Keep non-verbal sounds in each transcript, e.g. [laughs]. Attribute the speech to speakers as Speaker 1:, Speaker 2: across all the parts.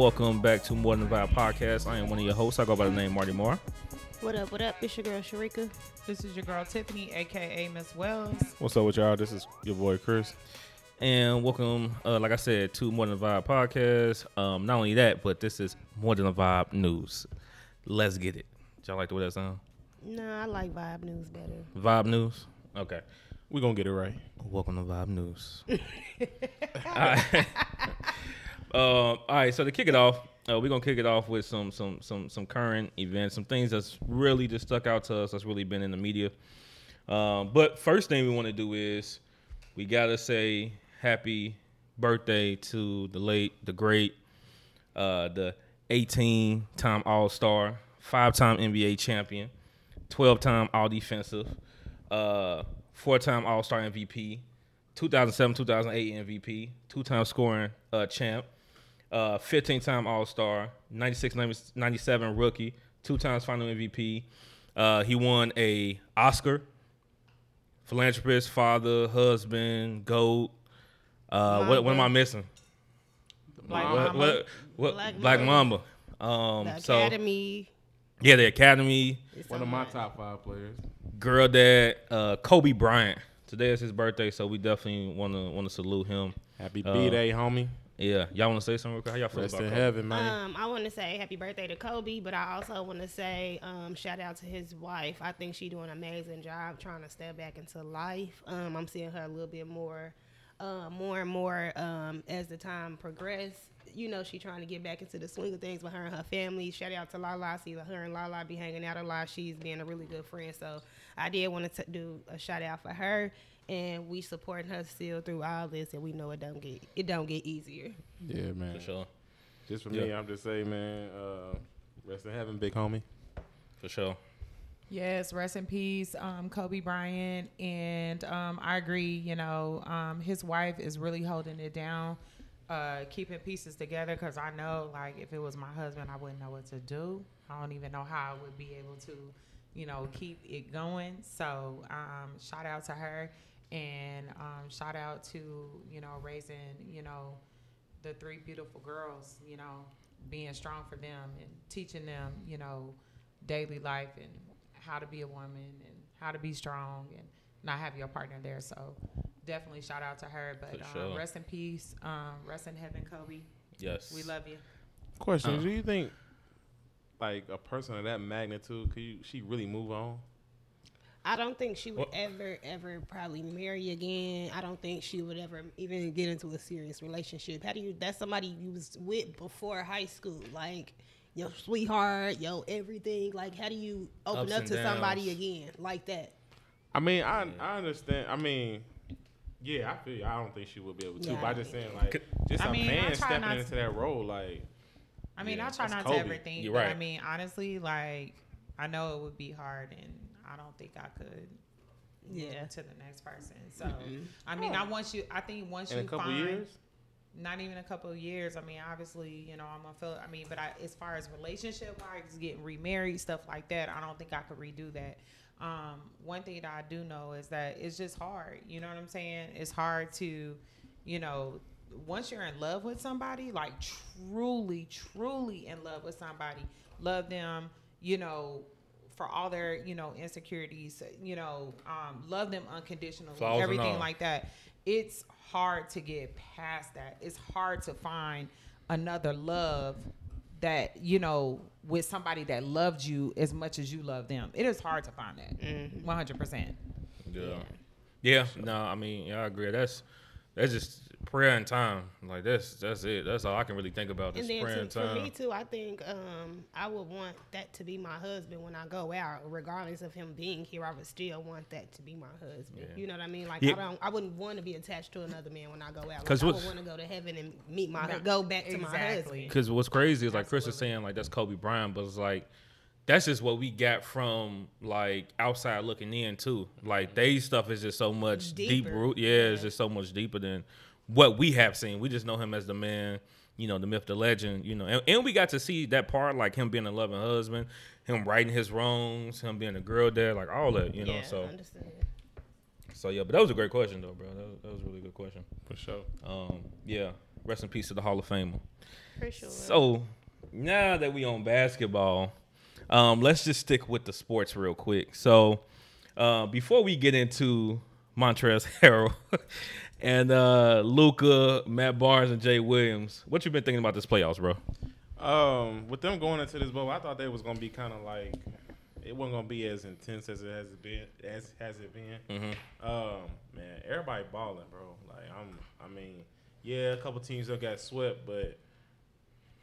Speaker 1: welcome back to More Than Vibe Podcast. I am one of your hosts. I go by the name Marty Moore.
Speaker 2: What up, what up? It's your girl Sharika.
Speaker 3: This is your girl Tiffany, aka Miss Wells.
Speaker 4: What's up with y'all? This is your boy Chris.
Speaker 1: And welcome, uh, like I said, to More Than a Vibe Podcast. Um, not only that, but this is More Than a Vibe News. Let's get it. Y'all like the way that sound?
Speaker 2: No, I like Vibe News better.
Speaker 1: Vibe News? Okay.
Speaker 4: We're going to get it right.
Speaker 1: Welcome to Vibe News. [laughs] [laughs] [laughs] all, um, all right, so to kick it off, uh, we're gonna kick it off with some some some some current events, some things that's really just stuck out to us. That's really been in the media. Um, but first thing we want to do is we gotta say happy birthday to the late, the great, uh, the 18-time All-Star, five-time NBA champion, 12-time All-Defensive, uh, four-time All-Star MVP, 2007 2008 MVP, two time scoring uh, champ, uh, 15 time All Star, 96 97 rookie, two times final MVP. Uh, he won a Oscar, philanthropist, father, husband, goat. Uh, what, what am I missing?
Speaker 3: Black
Speaker 1: What,
Speaker 3: Mama.
Speaker 1: what, what,
Speaker 2: Black
Speaker 1: Black,
Speaker 2: Mamba.
Speaker 1: Mamba. Um,
Speaker 2: The
Speaker 1: so
Speaker 2: Academy.
Speaker 1: yeah, the Academy,
Speaker 2: is
Speaker 4: One of my
Speaker 2: like-
Speaker 4: top five players.
Speaker 1: girl dad, uh, Kobe Bryant. Today is his birthday, so we definitely want to want to salute him.
Speaker 4: Happy
Speaker 1: Uh,
Speaker 4: B-Day, homie.
Speaker 1: Yeah, y'all want to say something? real quick? How y'all feel
Speaker 4: Rest
Speaker 1: about
Speaker 4: in
Speaker 1: Kobe?
Speaker 4: heaven, man.
Speaker 2: Um, I want to say happy birthday to Kobe, but I also want to say um, shout out to his wife. I think she's doing an amazing job trying to step back into life. Um, I'm seeing her a little bit more, uh, more and more um, as the time progresses. You know, she trying to get back into the swing of things with her and her family. Shout out to Lala. I see her and Lala be hanging out a lot. She's being a really good friend. So I did want to do a shout out for her. And we supporting her still through all this, and we know it don't get it don't get easier.
Speaker 4: yeah, man.
Speaker 1: For sure,
Speaker 4: Just for me, I'm just saying, man, uh, rest in heaven, big homie.
Speaker 1: for sure.
Speaker 3: Yes, rest in peace, um, Kobe Bryant. And um, I agree, you know, um, his wife is really holding it down, uh, keeping pieces together. Because I know, like, if it was my husband, I wouldn't know what to do. I don't even know how I would be able to, you know, keep it going. So, um, shout out to her. And um, shout out to, you know, raising, you know, the three beautiful girls, you know, being strong for them and teaching them, you know, daily life and how to be a woman and how to be strong and not have your partner there. So definitely shout out to her. But um,
Speaker 1: sure.
Speaker 3: rest in peace. Um, rest in heaven, Kobe.
Speaker 1: Yes,
Speaker 3: We love you.
Speaker 4: Question:
Speaker 1: Uh.
Speaker 4: Do you think, like, a person of that magnitude, could you, she really move on?
Speaker 2: I don't think she would
Speaker 1: What-
Speaker 2: ever, ever probably marry again. I don't think she would ever even get into a serious relationship. How do you? That's somebody you was with before high school, like your sweetheart, your everything. Like, how do you open up
Speaker 1: and
Speaker 2: to somebody again like that?
Speaker 4: I mean, I I understand. I mean, yeah, I feel. you. I don't think she would be able to.
Speaker 2: Yeah,
Speaker 4: but
Speaker 2: I
Speaker 4: I just saying, like, just
Speaker 3: I
Speaker 4: a
Speaker 3: mean,
Speaker 4: man stepping
Speaker 3: not
Speaker 4: into that role, like,
Speaker 3: I mean,
Speaker 4: Yeah,
Speaker 3: I try not
Speaker 4: Kobe.
Speaker 3: to ever think,
Speaker 1: You're
Speaker 3: but I mean, honestly, like I know it would be hard, and I don't think I could. move
Speaker 2: Yeah.
Speaker 3: To the next person. So I mean, I want you. I think once
Speaker 4: in
Speaker 3: you
Speaker 4: a couple
Speaker 3: find,
Speaker 4: years.
Speaker 3: not even a couple of years. I mean, obviously, you know, I'm gonna feel. I mean, but I, as far as relationship wise, getting remarried, stuff like that, I don't think I could redo that. Um, one thing that I do know is that it's just hard. You know what I'm saying? It's hard to, you know, once you're in love with somebody, like truly, truly in love with somebody, love them, you know, for all their, you know, insecurities, you know, um, love them unconditionally,
Speaker 1: Flaws
Speaker 3: everything like that. It's hard to get past that. It's hard to find another love that, you know, with somebody that loved you as much as you love them. It is hard to find that.
Speaker 2: Mm-hmm.
Speaker 3: 100%.
Speaker 1: Yeah. Yeah. No, I mean, yeah, I agree. That's that's just prayer and time. Like that's that's it. That's all I can really think about. Is
Speaker 2: And then
Speaker 1: prayer
Speaker 2: to,
Speaker 1: and
Speaker 2: for
Speaker 1: time.
Speaker 2: me too, I think um, I would want that to be my husband when I go out, regardless of him being here. I would still want that to be my husband.
Speaker 1: Yeah.
Speaker 2: You know what I mean? Like
Speaker 1: Yeah.
Speaker 2: I don't, I wouldn't want to be attached to another man when I go out.
Speaker 1: 'Cause
Speaker 2: Like, I would want to go to heaven and meet my,
Speaker 3: No,
Speaker 2: go back to my husband.
Speaker 1: Because what's crazy is like Chris is saying, like that's Kobe Bryant, but it's like that's just what we got from like outside looking in too. Like they stuff is just so much deep
Speaker 2: Deeper.
Speaker 1: root. Yeah, it's just so much deeper than what we have seen. We just know him as the man, you know, the myth, the legend, you know, and, and we got to see that part, like him being a loving husband, him righting his wrongs, him being a girl dad, like all that, you know.
Speaker 2: yeah,
Speaker 1: so so yeah, but that was a great question though, bro. That was, that was a really good question.
Speaker 4: For sure.
Speaker 1: Um, yeah. Rest in peace to the Hall of Famer.
Speaker 2: For sure.
Speaker 1: So now that we on basketball, um, let's just stick with the sports real quick. So uh, before we get into Montrezl Harrell [laughs] and uh, Luka, Matt Barnes, and Jay Williams, what you been thinking about this playoffs, bro?
Speaker 4: Um, with them going into this bubble, I thought they was gonna be kind of like it wasn't gonna be as intense as it has been as has it been.
Speaker 1: Mm-hmm.
Speaker 4: Um, man, everybody balling, bro. Like I'm, I mean, yeah, a couple teams that got swept, but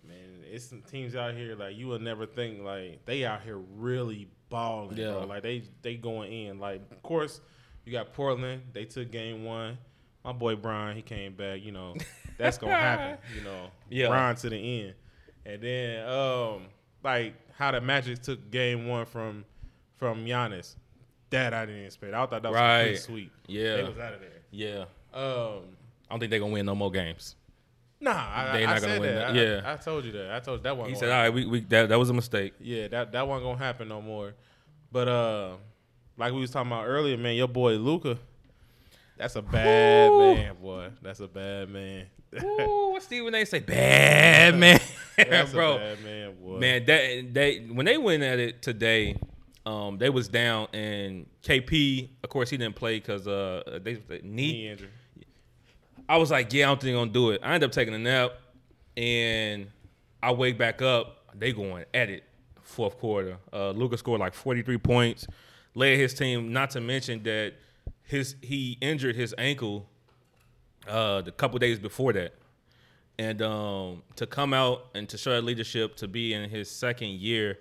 Speaker 4: man, it's some teams out here like you would never think like they out here really balling,
Speaker 1: Yeah.
Speaker 4: bro. Like they they going in. Like of course you got Portland. They took game one. My boy Brian, he came back. You know that's gonna happen. [laughs] You know,
Speaker 1: Yeah.
Speaker 4: Brian to the end, and then um like how the Magic took game one from from Giannis. That I didn't expect. I thought that was
Speaker 1: Right.
Speaker 4: pretty sweet.
Speaker 1: Yeah.
Speaker 4: they was out of there.
Speaker 1: Yeah,
Speaker 4: Um,
Speaker 1: I don't think they're gonna win no more games.
Speaker 4: Nah, I,
Speaker 1: They
Speaker 4: I,
Speaker 1: not
Speaker 4: I
Speaker 1: gonna
Speaker 4: said
Speaker 1: win
Speaker 4: that.
Speaker 1: that. Yeah.
Speaker 4: I, told you that. I told you that one.
Speaker 1: He said, "All right, we, we that, that was a mistake."
Speaker 4: Yeah, that that wasn't gonna happen no more. But uh, like we was talking about earlier, man, your boy Luka, that's a bad
Speaker 1: Woo.
Speaker 4: man, boy. That's a bad man. [laughs]
Speaker 1: Ooh, what Stephen A. say? Bad [laughs] man,
Speaker 4: that's
Speaker 1: bro.
Speaker 4: a bad man, boy.
Speaker 1: Man, that they when they went at it today, um, they was down and KP. Of course, he didn't play because uh, they they- knee.
Speaker 4: knee injury.
Speaker 1: I was like, yeah, I don't think they're gonna do it. I ended up taking a nap, and I wake back up. They going at it fourth quarter. Uh, Lucas scored like 43 points, led his team. Not to mention that his he injured his ankle uh, the couple days before that, and um, to come out and to show that leadership to be in his second year,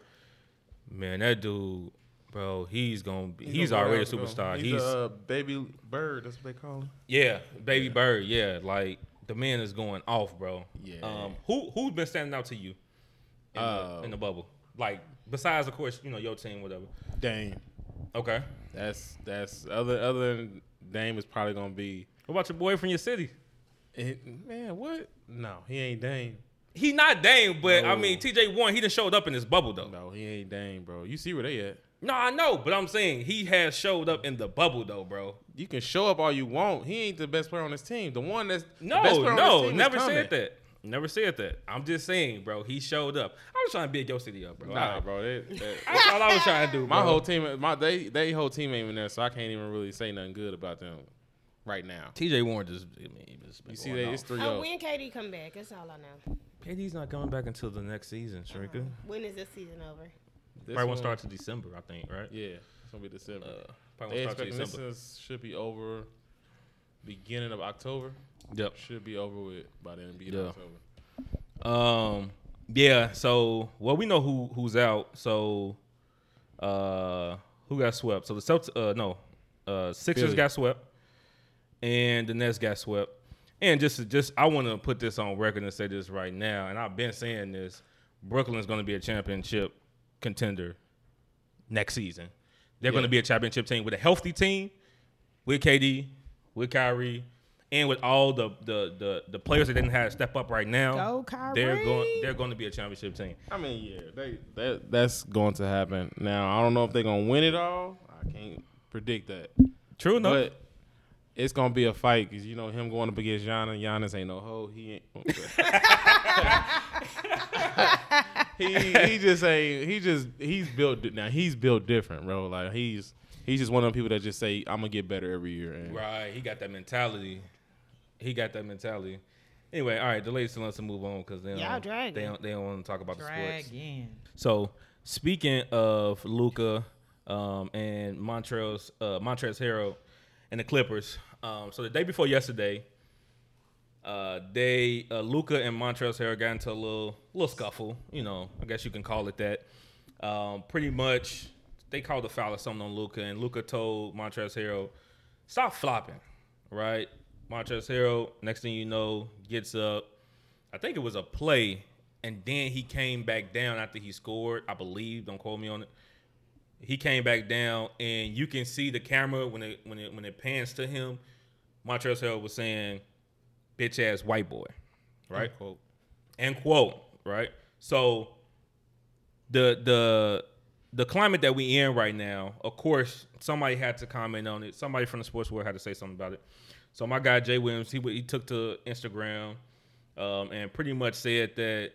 Speaker 1: man, that dude, bro, he's gonna be. He's,
Speaker 4: gonna
Speaker 1: already a superstar.
Speaker 4: He's,
Speaker 1: he's
Speaker 4: a uh, baby bird. That's what they call him.
Speaker 1: yeah, baby bird. Yeah, like the man is going off, bro.
Speaker 4: Yeah.
Speaker 1: Um, who who's been standing out to you in,
Speaker 4: Uh,
Speaker 1: the, in the bubble? Like besides, of course, you know your team, whatever.
Speaker 4: Dame.
Speaker 1: Okay.
Speaker 4: That's that's other other than Dame is probably gonna be.
Speaker 1: What about your boy from your city?
Speaker 4: It, man, what? No, he ain't Dame.
Speaker 1: He not Dame, but I mean TJ one. He done showed up in this bubble though.
Speaker 4: No, he ain't Dame, bro. You see where they at?
Speaker 1: No, I know, but I'm saying he has showed up in the bubble though, bro.
Speaker 4: You can show up all you want. He ain't the best player on his team. The one that's
Speaker 1: No,
Speaker 4: best player on his
Speaker 1: no, never said that. Never said that. I'm just saying, bro. He showed up. I was trying to big your city up, bro.
Speaker 4: Nah,
Speaker 1: Alright.
Speaker 4: bro. That, that- [laughs]
Speaker 1: That's all I was trying to do.
Speaker 4: my whole team, my they they whole team ain't even there, so I can't even really say nothing good about them right now.
Speaker 1: TJ Warren just, I mean, just been
Speaker 4: You see,
Speaker 1: going
Speaker 4: they it's
Speaker 1: off.
Speaker 4: three
Speaker 2: Oh,
Speaker 4: zero.
Speaker 2: when KD come back? That's all I know.
Speaker 1: KD's not coming back until the next season, Sharika.
Speaker 2: When is this season over?
Speaker 1: Probably won't start to December, I think, right?
Speaker 4: Yeah, it's gonna be December.
Speaker 1: Uh, probably
Speaker 4: they
Speaker 1: won't start to
Speaker 4: expecting this should be over beginning of October.
Speaker 1: Yep.
Speaker 4: Should be over with by then. Be
Speaker 1: Yeah.
Speaker 4: October.
Speaker 1: Um. Yeah. So, well, we know who who's out. So, uh, who got swept? So the Celtics. Uh, no, uh, Sixers
Speaker 4: Philly.
Speaker 1: got swept, and the Nets got swept. And just, just, I want to put this on record and say this right now. And I've been saying this: Brooklyn's going to be a championship contender next season. They're going to be a championship team with a healthy team, with KD, with Kyrie, and with all the the the, the players that didn't have to step up right now.
Speaker 3: Go Kyrie.
Speaker 1: They're going. They're going to be a championship team.
Speaker 4: I mean, yeah, they that that's going to happen. Now I don't know if they're gonna win it all. I can't predict that.
Speaker 1: True enough.
Speaker 4: But it's gonna be a fight because you know him going up against Giannis. Giannis ain't no hoe. He ain't. Oh, [laughs] he he just ain't. He just he's built now. He's built different, bro. Like he's he's just one of them people that just say I'm gonna get better every year. And
Speaker 1: right. He got that mentality. He got that mentality. Anyway, all right. The ladies to move on because they
Speaker 2: Y'all
Speaker 1: don't, they don't they don't want to talk about the sports. So speaking of Luka um, and Montrezl uh, Montrezl Harrell and the Clippers, um, so the day before yesterday, uh, they uh, Luka and Montrezl Harrell got into a little little scuffle. You know, I guess you can call it that. Um, pretty much, they called a foul or something on Luka, and Luka told Montrezl Harrell, "Stop flopping." Right? Montrezl Harrell, next thing you know, gets up. I think it was a play, and then he came back down after he scored. I believe. Don't quote me on it. He came back down, and you can see the camera when it when it when it pans to him. Montrezl Harrell was saying, "Bitch ass white boy," right?
Speaker 4: Unquote.
Speaker 1: End quote. Right. So the the the climate that we in right now, of course, somebody had to comment on it. Somebody from the sports world had to say something about it. So my guy Jay Williams, he he took to Instagram um, and pretty much said that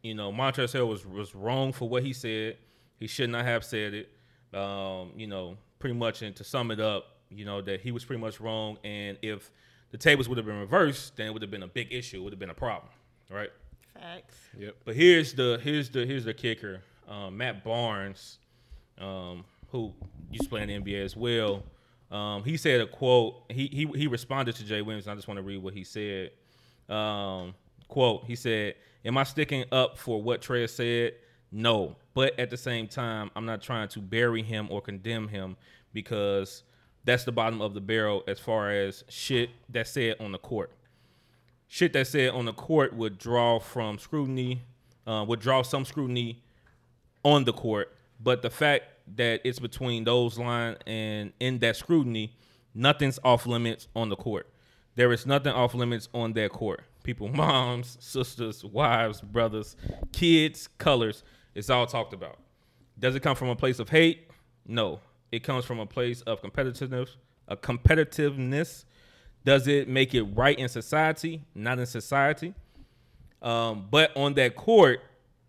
Speaker 1: you know Montrezl Harrell was was wrong for what he said. He should not have said it. Um, you know, pretty much, and to sum it up, you know that he was pretty much wrong. And if the tables would have been reversed, then it would have been a big issue. It would have been a problem, right?
Speaker 2: Facts.
Speaker 4: Yep.
Speaker 1: But here's the here's the here's the kicker. Um, Matt Barnes, um, who used to play in the NBA as well, um, he said a quote. He he he responded to Jay Williams. I just want to read what he said. Um, quote. He said, "Am I sticking up for what Trey said? No, but at the same time, I'm not trying to bury him or condemn him because that's the bottom of the barrel as far as shit that's said on the court." shit that said on the court would draw from scrutiny, uh, would draw some scrutiny on the court. But the fact that it's between those lines and in that scrutiny, nothing's off limits on the court. There is nothing off limits on that court. People, [laughs] moms, sisters, wives, brothers, kids, colors, it's all talked about. Does it come from a place of hate? No. It comes from a place of competitiveness, a competitiveness does it make it right in society? Not in society. Um, but on that court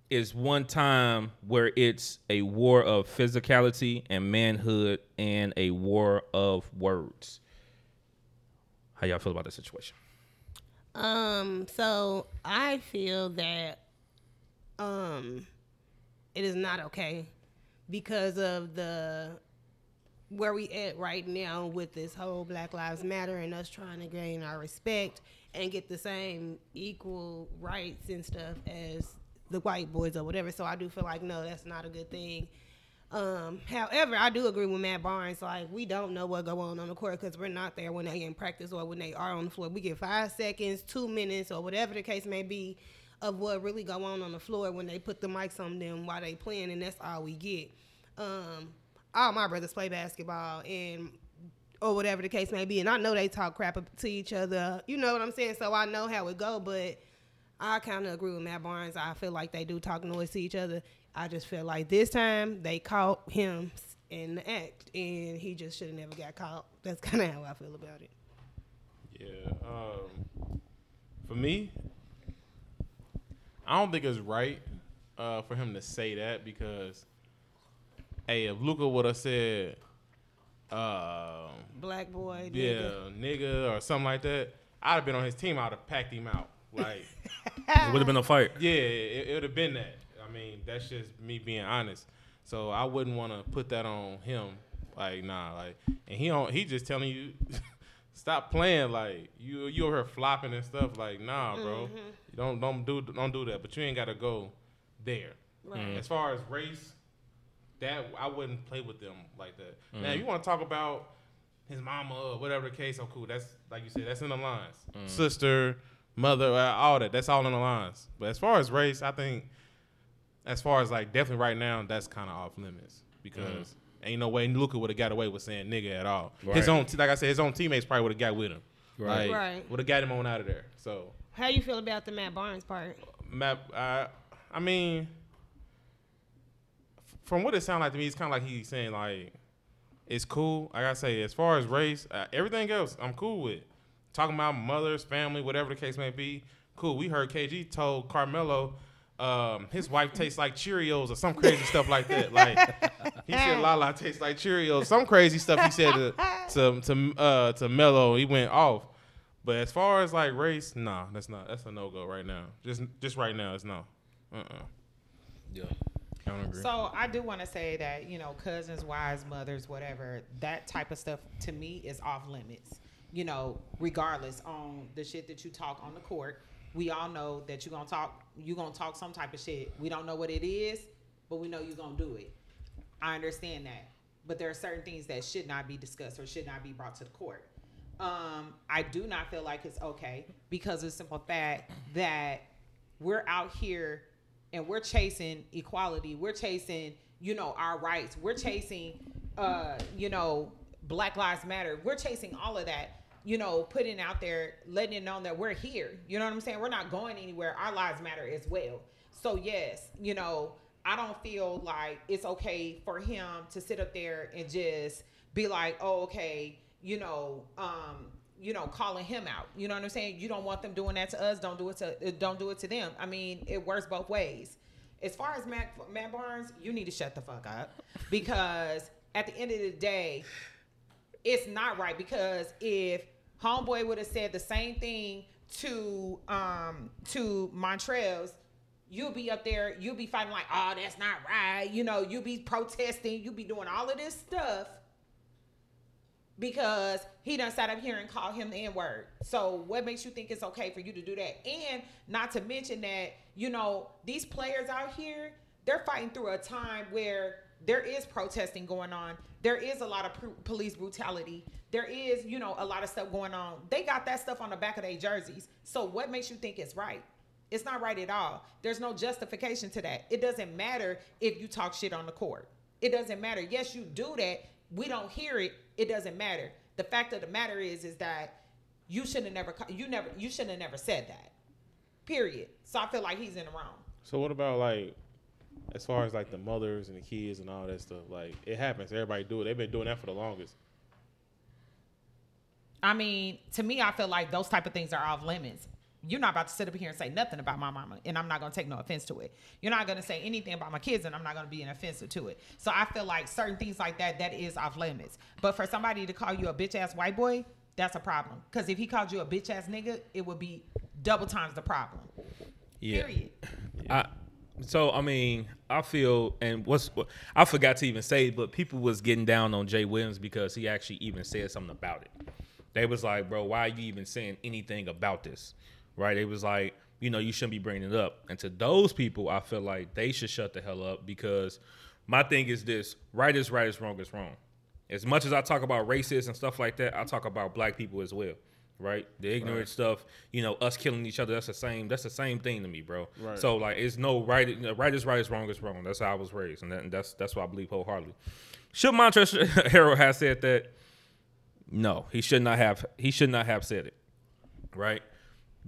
Speaker 1: is one time where it's a war of physicality and manhood and a war of words. How y'all feel about that situation?
Speaker 2: Um, so I feel that um it is not okay because of the where we at right now with this whole Black Lives Matter and us trying to gain our respect and get the same equal rights and stuff as the white boys or whatever. So I do feel like no, that's not a good thing. Um, however, I do agree with Matt Barnes. Like we don't know what go on on the court because we're not there when they in practice or when they are on the floor. We get five seconds, two minutes, or whatever the case may be of what really go on on the floor when they put the mics on them while they playing, and that's all we get. Um, all my brothers play basketball and or whatever the case may be, and I know they talk crap to each other. You know what I'm saying? So I know how it go, but I kind of agree with Matt Barnes. I feel like they do talk noise to each other. I just feel like this time they caught him in the act, and he just should have never got caught. That's [laughs] kind of how I feel about it.
Speaker 4: Yeah. Um, for me, I don't think it's right uh, for him to say that because, hey, if Luka would have said, uh,
Speaker 2: Black boy,
Speaker 4: yeah,
Speaker 2: nigga.
Speaker 4: nigga or something like that, I'd have been on his team. I'd have packed him out. Like, [laughs]
Speaker 1: It would have been a fight.
Speaker 4: yeah, it, it would have been that. I mean, that's just me being honest. So I wouldn't want to put that on him. Like, nah, like, and he don't. He just telling you, [laughs] stop playing. Like, you you over here flopping and stuff. Like, nah, bro, you don't don't do don't do that. But you ain't got to go there.
Speaker 2: Right. Mm.
Speaker 4: As far as race, that I wouldn't play with them like that. Now, mm. you want to talk about his mama or whatever the case? Oh, cool. That's like you said. That's in the lines. Mm. Sister, mother, uh, all that. That's all in the lines. But as far as race, I think, as far as like definitely right now, that's kind of off limits because ain't no way Luka would have got away with saying nigga at all. His own, like I said, his own teammates probably would have got with him.
Speaker 1: Right.
Speaker 4: Like,
Speaker 2: Right.
Speaker 4: Would have got him on out of there. So
Speaker 2: How you feel about the Matt Barnes part?
Speaker 4: Matt, I, I mean, from what it sounded like to me, it's kind of like he's saying like, it's cool. Like I say, as far as race, uh, everything else, I'm cool with. Talking about mothers, family, whatever the case may be, cool. We heard KG told Carmelo. Um, his wife tastes like Cheerios or some crazy stuff like that. Like he said, [laughs] Lala tastes like Cheerios. Some crazy stuff he said to to to uh, to Melo. He went off. But as far as like race, nah, that's not that's a no go right now. Just just right now, it's no. Uh uh
Speaker 1: Yeah.
Speaker 4: I don't agree.
Speaker 3: So I do want to say that you know cousins, wives, mothers, whatever that type of stuff to me is off limits. You know, regardless on the shit that you talk on the court, we all know that you're gonna talk. you're gonna talk some type of shit. We don't know what it is, but we know you're gonna do it. I understand that, but there are certain things that should not be discussed or should not be brought to the court. Um, I do not feel like it's okay because of the simple fact that we're out here and we're chasing equality. We're chasing, you know, our rights. We're chasing, uh, you know, Black Lives Matter. We're chasing all of that. You know, putting out there, letting it known that we're here. You know what I'm saying? We're not going anywhere. Our lives matter as well. So yes, you know, I don't feel like it's okay for him to sit up there and just be like, oh, okay, you know, um, you know, calling him out. You know what I'm saying? You don't want them doing that to us. Don't do it to don't do it to them. I mean, it works both ways. As far as Matt, Matt Barnes, you need to shut the fuck up because at the end of the day, it's not right. Because if Homeboy would have said the same thing to um to Montrez, you'll be up there, you'll be fighting like, oh, that's not right. You know, you'll be protesting, you'll be doing all of this stuff because he done sat up here and called him the N word. So what makes you think it's okay for you to do that? And not to mention that, you know, these players out here, they're fighting through a time where there is protesting going on. There is a lot of pr- police brutality. There is, you know, a lot of stuff going on. They got that stuff on the back of their jerseys. So what makes you think it's right? It's not right at all. There's no justification to that. It doesn't matter if you talk shit on the court. It doesn't matter. Yes, you do that. We don't hear it. It doesn't matter. The fact of the matter is, is that you should have never, you never, you should have never said that. Period. So I feel like he's in the wrong.
Speaker 4: So what about like, as far as like the mothers and the kids and all that stuff? Like it happens. Everybody do it. They've been doing that for the longest.
Speaker 3: I mean, to me, I feel like those type of things are off limits. You're not about to sit up here and say nothing about my mama, and I'm not gonna take no offense to it. You're not gonna say anything about my kids, and I'm not gonna be an offensive to it. So I feel like certain things like that, that is off limits. But for somebody to call you a bitch ass white boy, that's a problem. Because if he called you a bitch ass nigga, it would be double times the problem.
Speaker 1: Yeah.
Speaker 3: Period.
Speaker 1: I, so I mean, I feel, and what's what, I forgot to even say, but people was getting down on Jay Williams because he actually even said something about it. They was like, bro, why are you even saying anything about this? Right? It was like, you know, you shouldn't be bringing it up. And to those people, I feel like they should shut the hell up because my thing is this: right is right, is wrong is wrong. As much as I talk about racist and stuff like that, I talk about black people as well. Right, the ignorant
Speaker 4: Right.
Speaker 1: stuff, you know, us killing each other. That's the same. That's the same thing to me, bro.
Speaker 4: Right.
Speaker 1: So like, it's no right. Right is right. Is wrong is wrong. That's how I was raised, and, that, and that's that's why I believe wholeheartedly. Should Montrezl [laughs] Harrell have said that? No, he should not have. He should not have said it. Right?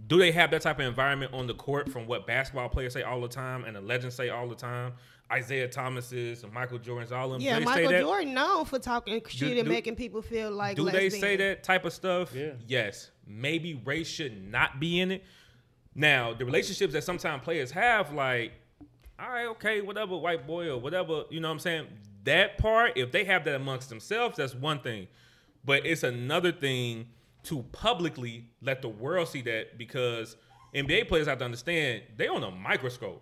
Speaker 1: Do they have that type of environment on the court from what basketball players say all the time and the legends say all the time? Isiah Thomas's and Michael Jordan's, all of them.
Speaker 2: Yeah,
Speaker 1: they
Speaker 2: Michael
Speaker 1: say that?
Speaker 2: Jordan known for talking shit and
Speaker 1: do-
Speaker 2: making people feel like.
Speaker 1: Do
Speaker 2: less
Speaker 1: they
Speaker 2: than.
Speaker 1: say that type of stuff?
Speaker 4: Yeah.
Speaker 1: Yes. Maybe race should not be in it. Now, the relationships that sometimes players have, like, all right, okay, whatever, white boy or whatever, you know what I'm saying? That part, if they have that amongst themselves, that's one thing. But it's another thing to publicly let the world see that because NBA players have to understand they on a microscope.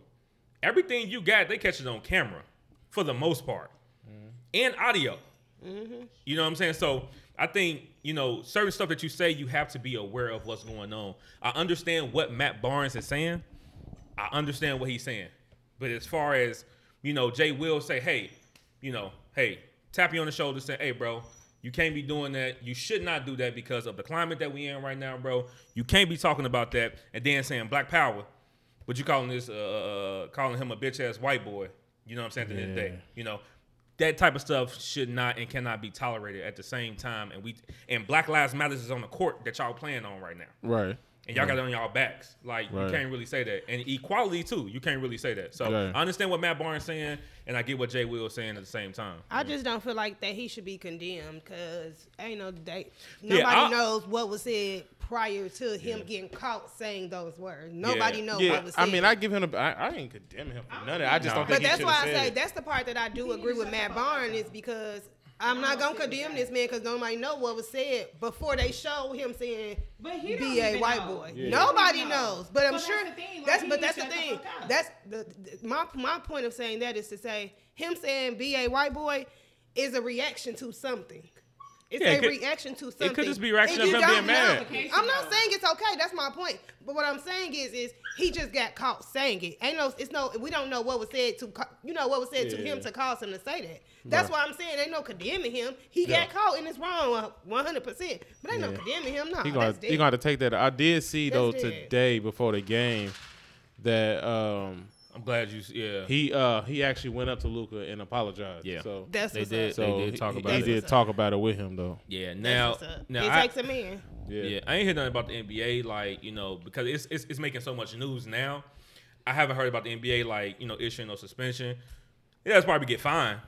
Speaker 1: Everything you got, they catch it on camera for the most part. Mm-hmm. And audio. Mm-hmm. You know what I'm saying? So I think, you know, certain stuff that you say, you have to be aware of what's going on. I understand what Matt Barnes is saying. I understand what he's saying. But as far as, you know, Jay will say, hey, you know, hey, tap you on the shoulder, say, hey, bro, you can't be doing that. You should not do that because of the climate that we in right now, bro. You can't be talking about that and then saying black power, but you calling this, uh, uh, calling him a bitch ass white boy. You know what I'm saying? At the end of the day, you know, that type of stuff should not and cannot be tolerated at the same time. And we and Black Lives Matters is on the court that y'all playing on right now
Speaker 4: Right.
Speaker 1: And y'all got it on y'all backs. Like you can't really say that. And equality too, you can't really say that. So
Speaker 4: Right.
Speaker 1: I understand what Matt Barnes saying, and I get what Jay Will saying at the same time.
Speaker 2: I just don't feel like that he should be condemned because ain't no they
Speaker 1: Yeah,
Speaker 2: nobody
Speaker 1: I-
Speaker 2: knows what was said prior to him getting caught saying those words. Nobody knows
Speaker 4: Yeah,
Speaker 2: what was
Speaker 4: I mean, I give him. A, I, I ain't condemn him for none of. I just
Speaker 1: No.
Speaker 4: don't
Speaker 2: but
Speaker 4: he
Speaker 2: that's
Speaker 4: should
Speaker 2: why
Speaker 4: have
Speaker 2: I say
Speaker 4: it.
Speaker 2: that's the part that I do agree with Matt Barnes is because I'm not oh, gonna condemn this man because nobody know what was said before they show him saying
Speaker 3: But he
Speaker 2: be a white
Speaker 3: know.
Speaker 2: boy.
Speaker 4: Yeah.
Speaker 2: Nobody
Speaker 3: He know.
Speaker 2: knows, but I'm
Speaker 3: that's
Speaker 2: sure
Speaker 3: the thing, like,
Speaker 2: that's but that's the
Speaker 3: shut the
Speaker 2: thing. That's the, the- my my point of saying that is to say him saying be a white boy is a reaction to something. It's
Speaker 1: Yeah, it
Speaker 2: a
Speaker 1: could-
Speaker 2: reaction to something.
Speaker 1: could just be reaction of him being mad.
Speaker 2: I'm not saying it's okay. That's my point. But what I'm saying is, is he just got caught saying it. Ain't no, it's no. We don't know what was said to, you know, what was said to him to cause him to say that. That's
Speaker 4: Right.
Speaker 2: why I'm saying ain't no condemning him. He
Speaker 4: Yeah.
Speaker 2: got caught and it's wrong 100. percent But ain't no condemning him. No,
Speaker 4: he gonna
Speaker 2: that's
Speaker 4: he gonna have to take that. I did see though
Speaker 2: dead.
Speaker 4: today before the game that um
Speaker 1: I'm glad you. Yeah,
Speaker 4: he uh he actually went up to Luka and apologized.
Speaker 1: Yeah.
Speaker 4: So
Speaker 2: That's
Speaker 1: they
Speaker 2: what's
Speaker 1: did.
Speaker 2: up.
Speaker 4: so
Speaker 1: they did
Speaker 4: he-
Speaker 1: talk
Speaker 4: he,
Speaker 1: about
Speaker 4: he
Speaker 1: it.
Speaker 4: He did talk about it with him though.
Speaker 1: yeah.
Speaker 2: That's
Speaker 1: Now,
Speaker 2: what's up.
Speaker 1: now
Speaker 2: it
Speaker 1: I,
Speaker 2: takes a man.
Speaker 4: Yeah.
Speaker 1: yeah, I ain't heard nothing about the NBA. Like you know, because it's, it's it's making so much news now. I haven't heard about the NBA like you know issuing no suspension. Yeah, that's probably get fined.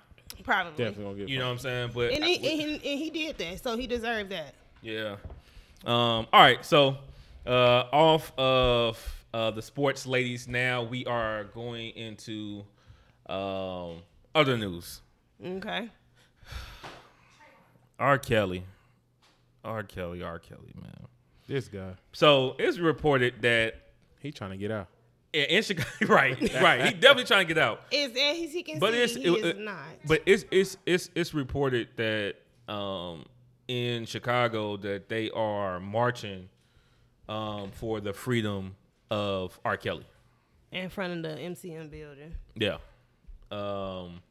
Speaker 2: Probably.
Speaker 4: Definitely gonna get
Speaker 1: You know what I'm saying? But
Speaker 2: And he, and, he, and he did that, so he deserved that.
Speaker 1: Yeah. Um, all right, so uh, off of uh, the sports ladies, now we are going into um, other news.
Speaker 2: Okay.
Speaker 1: R. Kelly, R. Kelly, R. Kelly, man.
Speaker 4: This guy,
Speaker 1: So it's reported that
Speaker 4: he trying to get out.
Speaker 1: in in Chicago, right, right, he definitely trying to get out.
Speaker 2: Is that he, he can
Speaker 1: But
Speaker 2: see
Speaker 1: it's
Speaker 2: he
Speaker 1: it-
Speaker 2: is
Speaker 1: it-
Speaker 2: not.
Speaker 1: But it's it's it's it's reported that um, in Chicago that they are marching um, for the freedom of R. Kelly.
Speaker 2: in front of the MCC building.
Speaker 1: Yeah. Um,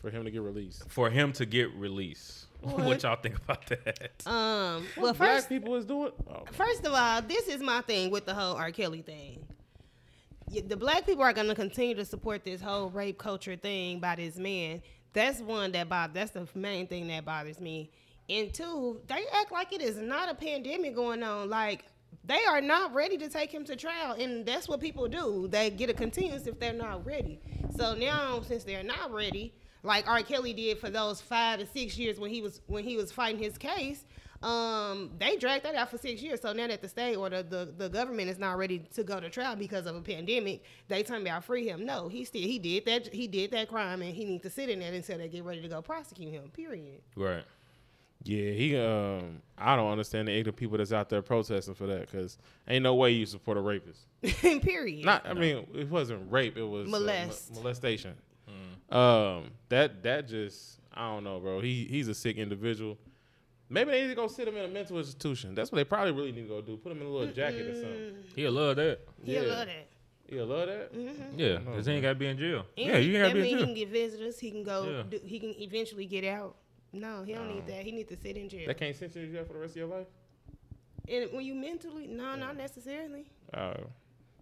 Speaker 4: for him to get released.
Speaker 1: for him to get released. [laughs] What,
Speaker 2: What?
Speaker 1: y'all think about that?
Speaker 2: Um. Well,
Speaker 4: What black
Speaker 2: first,
Speaker 4: people is doing. Oh,
Speaker 2: first of all, this is my thing with the whole R. Kelly thing. The black people are going to continue to support this whole rape culture thing by this man. That's one that bothers. That's the main thing that bothers me. And two, they act like it is not a pandemic going on. Like they are not ready to take him to trial, and that's what people do. They get a continuance if they're not ready. So now, since they're not ready, like R. Kelly did for those five to six years when he was when he was fighting his case, um, they dragged that out for six years. So now that the state or the, the, the government is not ready to go to trial because of a pandemic, they turned about free him. No, he still he did that he did that crime, and he needs to sit in there until they get ready to go prosecute him. Period.
Speaker 1: Right.
Speaker 4: Yeah, he. Um, I don't understand the ignorant people that's out there protesting for that because ain't no way you support a rapist. [laughs]
Speaker 2: Period.
Speaker 4: Not, I mean, it wasn't rape. It was uh, mo-
Speaker 2: Molest.
Speaker 4: molestation. Um, that that just I don't know, bro. He he's a sick individual. Maybe they need to go sit him in a mental institution. That's what they probably really need to go do. Put him in a little jacket or something.
Speaker 1: He'll love that.
Speaker 2: He'll
Speaker 4: yeah.
Speaker 2: love that.
Speaker 4: You love that?
Speaker 1: Yeah, because he ain't got to be in jail.
Speaker 2: And
Speaker 1: yeah, you ain't got
Speaker 2: that
Speaker 1: to be
Speaker 2: means
Speaker 1: in
Speaker 2: he can get visitors. He can go.
Speaker 1: Yeah.
Speaker 2: Do, he can eventually get out. No, he don't need that. He needs to sit in jail.
Speaker 4: They can't sentence you to jail for the rest of your life.
Speaker 2: And when you mentally, no, not necessarily.
Speaker 4: Uh,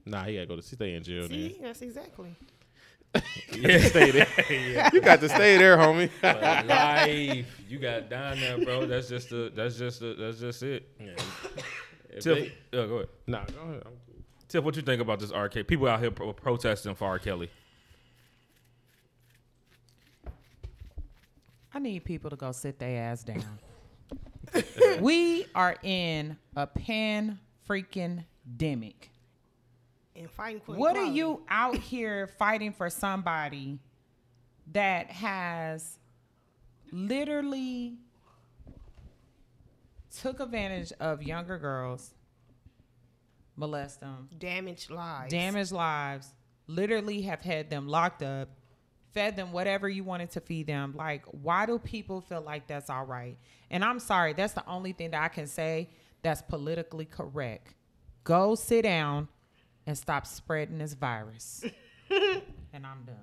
Speaker 4: nah, he gotta go to stay in jail.
Speaker 2: See, that's exactly. [laughs]
Speaker 1: Yeah.
Speaker 4: Stay there. [laughs] You got to stay there, homie. [laughs]
Speaker 1: But life, you got down there, bro. That's just the. That's just the. That's just it.
Speaker 4: If
Speaker 1: Tiff,
Speaker 4: they-
Speaker 1: yeah, go ahead.
Speaker 4: nah, go ahead. I'm cool.
Speaker 1: Tiff, what you think about this R. Kelly? People out here pro- protesting for R. Kelly.
Speaker 3: I need people to go sit their ass down. [laughs] we are in a pan freaking demic.
Speaker 2: And fighting for
Speaker 3: What are you out here fighting for somebody that has literally took advantage of younger girls, molest them,
Speaker 2: damaged lives?
Speaker 3: damaged lives, literally have had them locked up, fed them whatever you wanted to feed them. Like, why do people feel like that's all right? And I'm sorry, that's the only thing that I can say that's politically correct. Go sit down and stop spreading this virus. [laughs] and I'm done.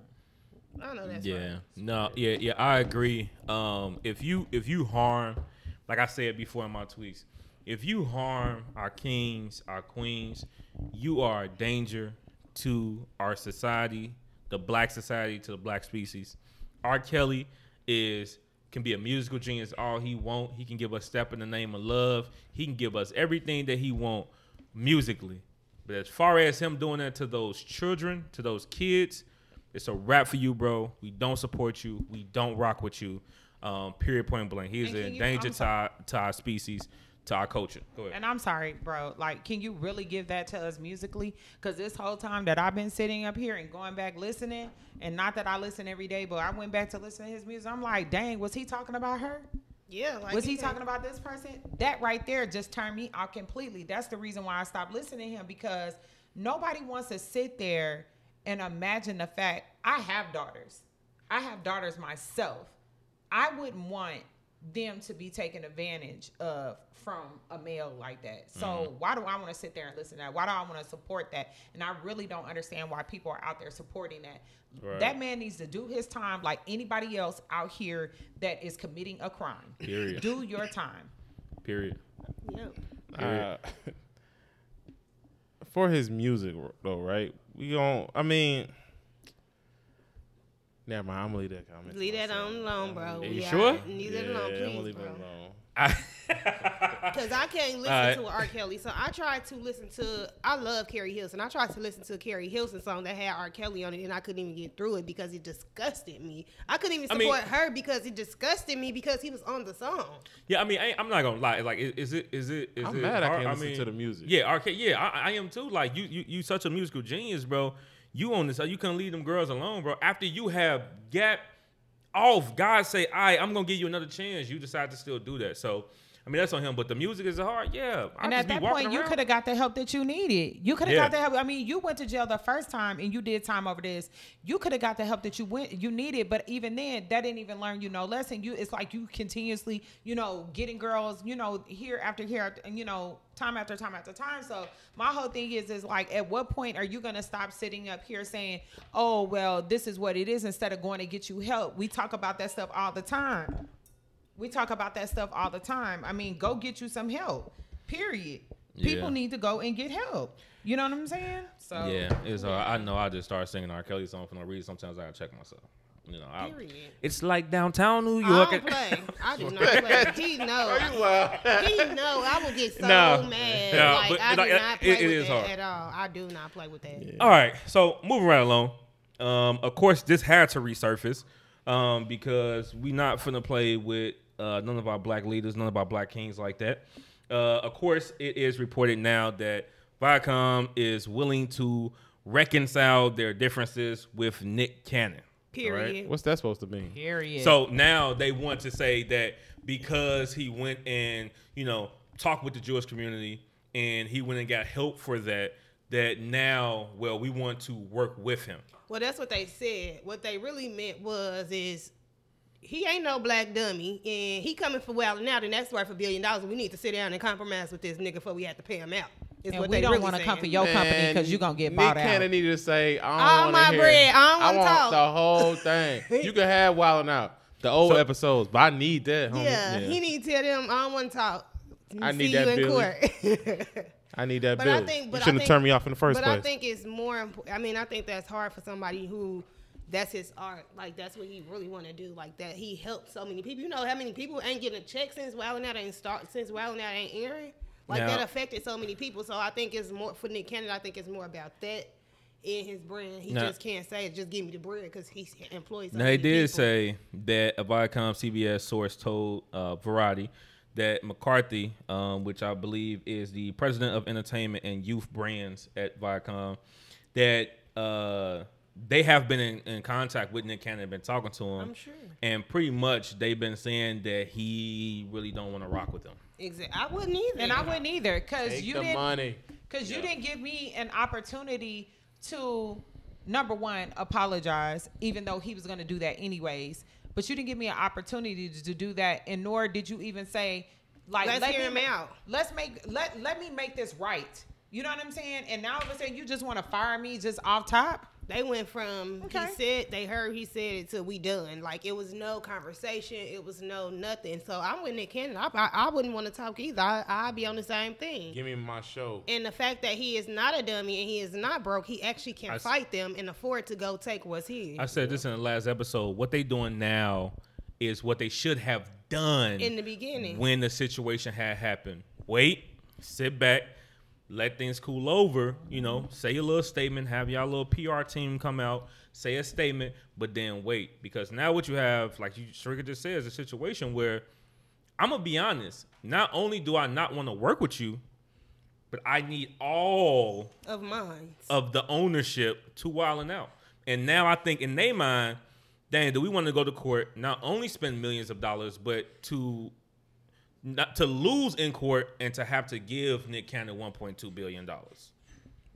Speaker 2: I know that's
Speaker 1: yeah.
Speaker 2: right.
Speaker 1: No. Yeah. Yeah. I agree. Um, if you if you harm, like I said before in my tweets, if you harm our kings, our queens, you are a danger to our society, the black society, to the black species. R. Kelly is can be a musical genius all he want. He can give us step in the name of love. He can give us everything that he want musically. But as far as him doing that to those children, to those kids, it's a wrap for you, bro. We don't support you. We don't rock with you. Um, period, point blank. He is a danger to our, to our species, to our culture. Go ahead.
Speaker 3: And I'm sorry, bro. Like, can you really give that to us musically? Because this whole time that I've been sitting up here and going back listening, and not that I listen every day, but I went back to listen to his music. I'm like, dang, was he talking about her?
Speaker 2: Yeah. Like
Speaker 3: was
Speaker 2: you
Speaker 3: he
Speaker 2: said.
Speaker 3: talking about this person? That right there just turned me off completely. That's the reason why I stopped listening to him because nobody wants to sit there and imagine the fact I have daughters. I have daughters myself. I wouldn't want them to be taken advantage of from a male like that. So why do I want to sit there and listen to that? Why do I want to support that? And I really don't understand why people are out there supporting that.
Speaker 1: Right.
Speaker 3: That man needs to do his time like anybody else out here that is committing a crime.
Speaker 1: Period.
Speaker 3: Do your time.
Speaker 1: Period.
Speaker 2: Yep.
Speaker 4: Uh, [laughs] for his music though, right? We don't. I mean, never mind. I'm gonna leave that comment. to
Speaker 2: Leave that on alone, bro.
Speaker 1: Are you
Speaker 2: Yeah,
Speaker 1: sure?
Speaker 2: Leave
Speaker 4: Yeah,
Speaker 2: that alone,
Speaker 4: I'm gonna
Speaker 2: please,
Speaker 4: leave
Speaker 2: bro.
Speaker 4: it alone. [laughs]
Speaker 2: Because I can't listen
Speaker 1: Alright.
Speaker 2: to R. Kelly. So I tried to listen to. I love Keri Hilson. I tried to listen to a Keri Hilson song that had R. Kelly on it, and I couldn't even get through it because it disgusted me. I couldn't even
Speaker 1: I mean-
Speaker 2: support her because it disgusted me because he was on the song.
Speaker 1: Yeah, I mean, I, I'm not gonna lie. Like, is, is it? Is it? Is
Speaker 4: I'm
Speaker 1: it
Speaker 4: mad I can't listen
Speaker 1: mean,
Speaker 4: to the music.
Speaker 1: Yeah, R. Kelly. Yeah, I, I am too. Like, you, you, you, such a musical genius, bro. You on this? You can't leave them girls alone, bro. After you have gap off, God say, "I, right, I'm gonna give you another chance." You decide to still do that. So, I mean, that's on him. But the music is hard. Yeah, I
Speaker 3: And at that point, you could have got the help that you needed. You could have
Speaker 1: Yeah.
Speaker 3: got the help. I mean, you went to jail the first time and you did time over this. You could have got the help that you went you needed, but even then, that didn't even learn you no lesson. You it's like you continuously, you know, getting girls, you know, here after here, and you know, time after time after time. So my whole thing is, is like, at what point are you gonna stop sitting up here saying, "Oh, well, this is what it is," instead of going to get you help? We talk about that stuff all the time. We talk about that stuff all the time. I mean, go get you some help. Period. People
Speaker 1: Yeah.
Speaker 3: need to go and get help. You know what I'm saying? So
Speaker 1: Yeah, it's. Uh, I know. I just started singing R. Kelly song for no reason. Sometimes I gotta check myself. You know, I,
Speaker 2: Period.
Speaker 1: it's like downtown New York.
Speaker 2: I
Speaker 1: York.
Speaker 2: don't play. I do not [laughs] play. He know. He know. I will get so [laughs]
Speaker 1: No.
Speaker 2: mad.
Speaker 1: Yeah,
Speaker 2: like
Speaker 1: but-
Speaker 2: I do
Speaker 1: like,
Speaker 2: not play
Speaker 1: it
Speaker 2: with that
Speaker 1: hard.
Speaker 2: at all. I do not play with that.
Speaker 1: All right, so moving right along. Um, of course, this had to resurface um, because we not finna play with uh, none of our black leaders, none of our black kings like that. Uh, of course, it is reported now that Viacom is willing to reconcile their differences with Nick Cannon. all right?
Speaker 2: Period.
Speaker 4: What's that supposed to mean?
Speaker 3: period.
Speaker 1: So now they want to say that because he went and you know talked with the Jewish community and he went and got help for that, that now well we want to work with him.
Speaker 2: Well, that's what they said. What they really meant was is he ain't no black dummy, and he coming for wilding out, and that's worth a billion dollars. We need to sit down and compromise with this nigga before we have to pay him out. Is
Speaker 3: and
Speaker 2: what
Speaker 3: we
Speaker 2: they
Speaker 3: don't
Speaker 2: really
Speaker 3: want to come for your company because you're gonna get bought out.
Speaker 4: Nick
Speaker 3: out.
Speaker 4: Cannon needed to say, I don't
Speaker 2: All
Speaker 4: wanna
Speaker 2: my
Speaker 4: hear-
Speaker 2: bread, I don't wanna
Speaker 4: want
Speaker 2: talk."
Speaker 4: the whole thing. you can have Wildin' Out, the old
Speaker 1: So-
Speaker 4: episodes, but I need that. Homie.
Speaker 2: Yeah, he need to tell them I don't want to talk.
Speaker 4: I
Speaker 2: See
Speaker 4: need
Speaker 2: you
Speaker 4: that
Speaker 2: in
Speaker 4: Billy.
Speaker 2: court. [laughs]
Speaker 4: I need that
Speaker 2: But
Speaker 4: bill.
Speaker 2: I think-
Speaker 4: you
Speaker 2: but I
Speaker 4: shouldn't have
Speaker 2: think-
Speaker 4: turned me off in the first
Speaker 2: but
Speaker 4: place.
Speaker 2: But I think it's more. imp- I mean, I think that's hard for somebody who that's his art. Like that's what he really want to do. Like that he helped so many people. You know how many people ain't getting a check since Wildin' Out ain't start since Wildin' Out ain't airing. Like
Speaker 1: Now-
Speaker 2: that affected so many people. So I think it's more for Nick Cannon. I think it's more about that in his brand. He
Speaker 1: Now-
Speaker 2: just can't say just give me the bread because he's employed. So
Speaker 1: Now they did
Speaker 2: people.
Speaker 1: say that a Viacom CBS source told uh, Variety that McCarthy, um, which I believe is the president of entertainment and youth brands at Viacom, that uh, they have been in, in contact with Nick Cannon, been talking to him.
Speaker 2: I'm sure.
Speaker 1: And pretty much they've been saying that he really don't want to rock with them.
Speaker 2: Exactly. I wouldn't either.
Speaker 3: and I wouldn't either because you
Speaker 4: the
Speaker 3: didn't
Speaker 4: money.
Speaker 3: because you didn't give me an opportunity to number one apologize even though he was going to do that anyways but you didn't give me an opportunity to, to do that and nor did you even say like
Speaker 2: Let's
Speaker 3: let
Speaker 2: hear
Speaker 3: me
Speaker 2: him
Speaker 3: ma-
Speaker 2: out.
Speaker 3: let's make let let me make this right you know what i'm saying and now all of a sudden you just want to fire me just off top
Speaker 2: They went from
Speaker 3: Okay.
Speaker 2: he said they heard he said it to we done. Like it was no conversation. It was no nothing. So I'm with Nick Cannon. I, I, I wouldn't want to talk either. I, I'd be on the same thing.
Speaker 4: Give me my show.
Speaker 2: And the fact that he is not a dummy and he is not broke, he actually can
Speaker 1: I s-
Speaker 2: fight them and afford to go take what's his.
Speaker 1: I said this in the last episode. What they doing now is what they should have done
Speaker 2: In the beginning.
Speaker 1: when the situation had happened. Wait, sit back, let things cool over. You know, say a little statement, have y'all little PR team come out, say a statement, but then wait because now what you have, like you Sharika just said, is a situation where I'm gonna be honest. Not only do I not want to work with you, but I need all
Speaker 2: of mine.
Speaker 1: of the ownership to wilding out. And now I think in their mind, dang, do we want to go to court, not only spend millions of dollars, but to not to lose in court and to have to give Nick Cannon 1.2 billion dollars.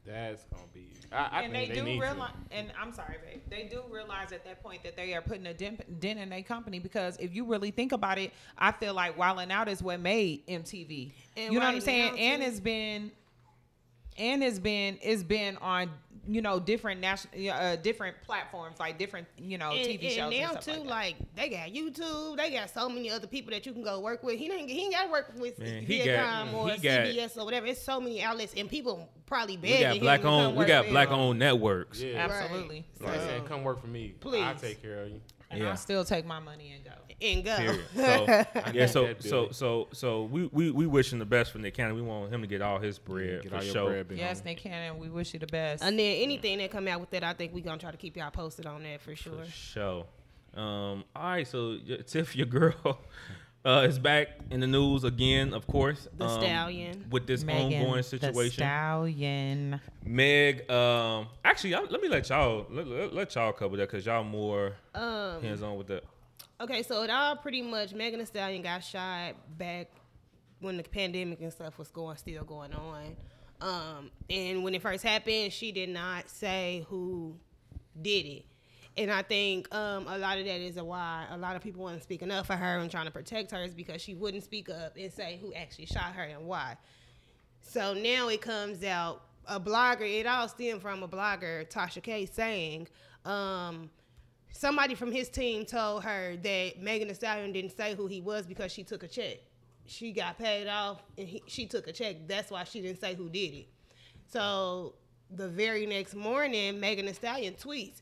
Speaker 4: That's gonna be. I, I
Speaker 3: and they,
Speaker 4: they,
Speaker 3: do realize,
Speaker 4: to.
Speaker 3: and I'm sorry, babe. They do realize at that point that they are putting a dent, dent in their company because if you really think about it, I feel like Wildin' Out is what made MTV.
Speaker 2: And
Speaker 3: you know what I'm saying?
Speaker 2: now,
Speaker 3: And it's been, and it's been, it's been on you know different national, uh, different platforms like different you know
Speaker 2: and,
Speaker 3: TV shows
Speaker 2: and now
Speaker 3: and stuff
Speaker 2: too,
Speaker 3: like, that.
Speaker 2: like, they got YouTube, they got so many other people that you can go work with. He ain't he ain't got to work with
Speaker 1: Man, he
Speaker 2: Viacom
Speaker 1: got-
Speaker 2: or
Speaker 1: he got-
Speaker 2: CBS or whatever. It's so many outlets, and people probably
Speaker 1: We
Speaker 2: begging
Speaker 1: got
Speaker 2: him
Speaker 1: black
Speaker 2: to come
Speaker 1: owned. We got black owned networks.
Speaker 4: Yeah.
Speaker 3: Absolutely.
Speaker 2: So-
Speaker 4: Like I said, come work for me.
Speaker 2: Please.
Speaker 4: I'll take care of you.
Speaker 3: And
Speaker 1: Yeah.
Speaker 3: I'll still take my money and go.
Speaker 2: and go.
Speaker 1: Period. [laughs] So [laughs] yeah, so so so so we we we wishing the best for Nick Cannon. We want him to get all his bread
Speaker 4: Get
Speaker 1: for
Speaker 4: all your
Speaker 1: sure.
Speaker 4: bread,
Speaker 3: Yes,
Speaker 4: homie.
Speaker 3: Nick Cannon, we wish you the best.
Speaker 2: And then anything that come out with that, I think we gonna try to keep y'all posted on that for sure.
Speaker 1: For sure. Um, all right, so y- Tiff, your girl, [laughs] uh, is back in the news again, of course.
Speaker 2: The
Speaker 1: um,
Speaker 2: stallion.
Speaker 1: with this
Speaker 3: Megan
Speaker 1: ongoing
Speaker 3: The
Speaker 1: situation.
Speaker 3: Stallion.
Speaker 1: Meg, um, actually, I, let me let y'all let, let, let y'all cover that because y'all more
Speaker 2: Um,
Speaker 1: hands on with that.
Speaker 2: Okay, so it all pretty much Megan Thee Stallion got shot back when the pandemic and stuff was going still going on. Um, and when it first happened, she did not say who did it. And I think um, a lot of that is why a lot of people weren't speaking up for her and trying to protect her is because she wouldn't speak up and say who actually shot her and why. So now it comes out a blogger. It all stemmed from a blogger, Tasha K, saying um, somebody from his team told her that Megan Thee Stallion didn't say who he was because she took a check. She got paid off and he, she took a check. That's why she didn't say who did it. So the very next morning, Megan Thee Stallion tweets,